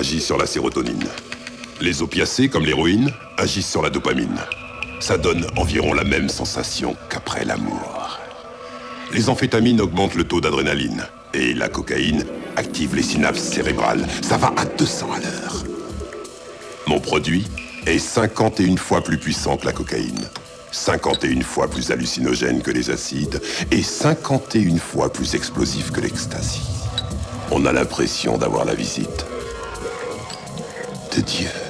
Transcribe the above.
Agit sur la sérotonine. Les opiacés, comme l'héroïne, agissent sur la dopamine. Ça donne environ la même sensation qu'après l'amour. Les amphétamines augmentent le taux d'adrénaline. Et la cocaïne active les synapses cérébrales. Ça va à 200 à l'heure. Mon produit est 51 fois plus puissant que la cocaïne. 51 fois plus hallucinogène que les acides et 51 fois plus explosif que l'ecstasy. On a l'impression d'avoir la visite Dieu.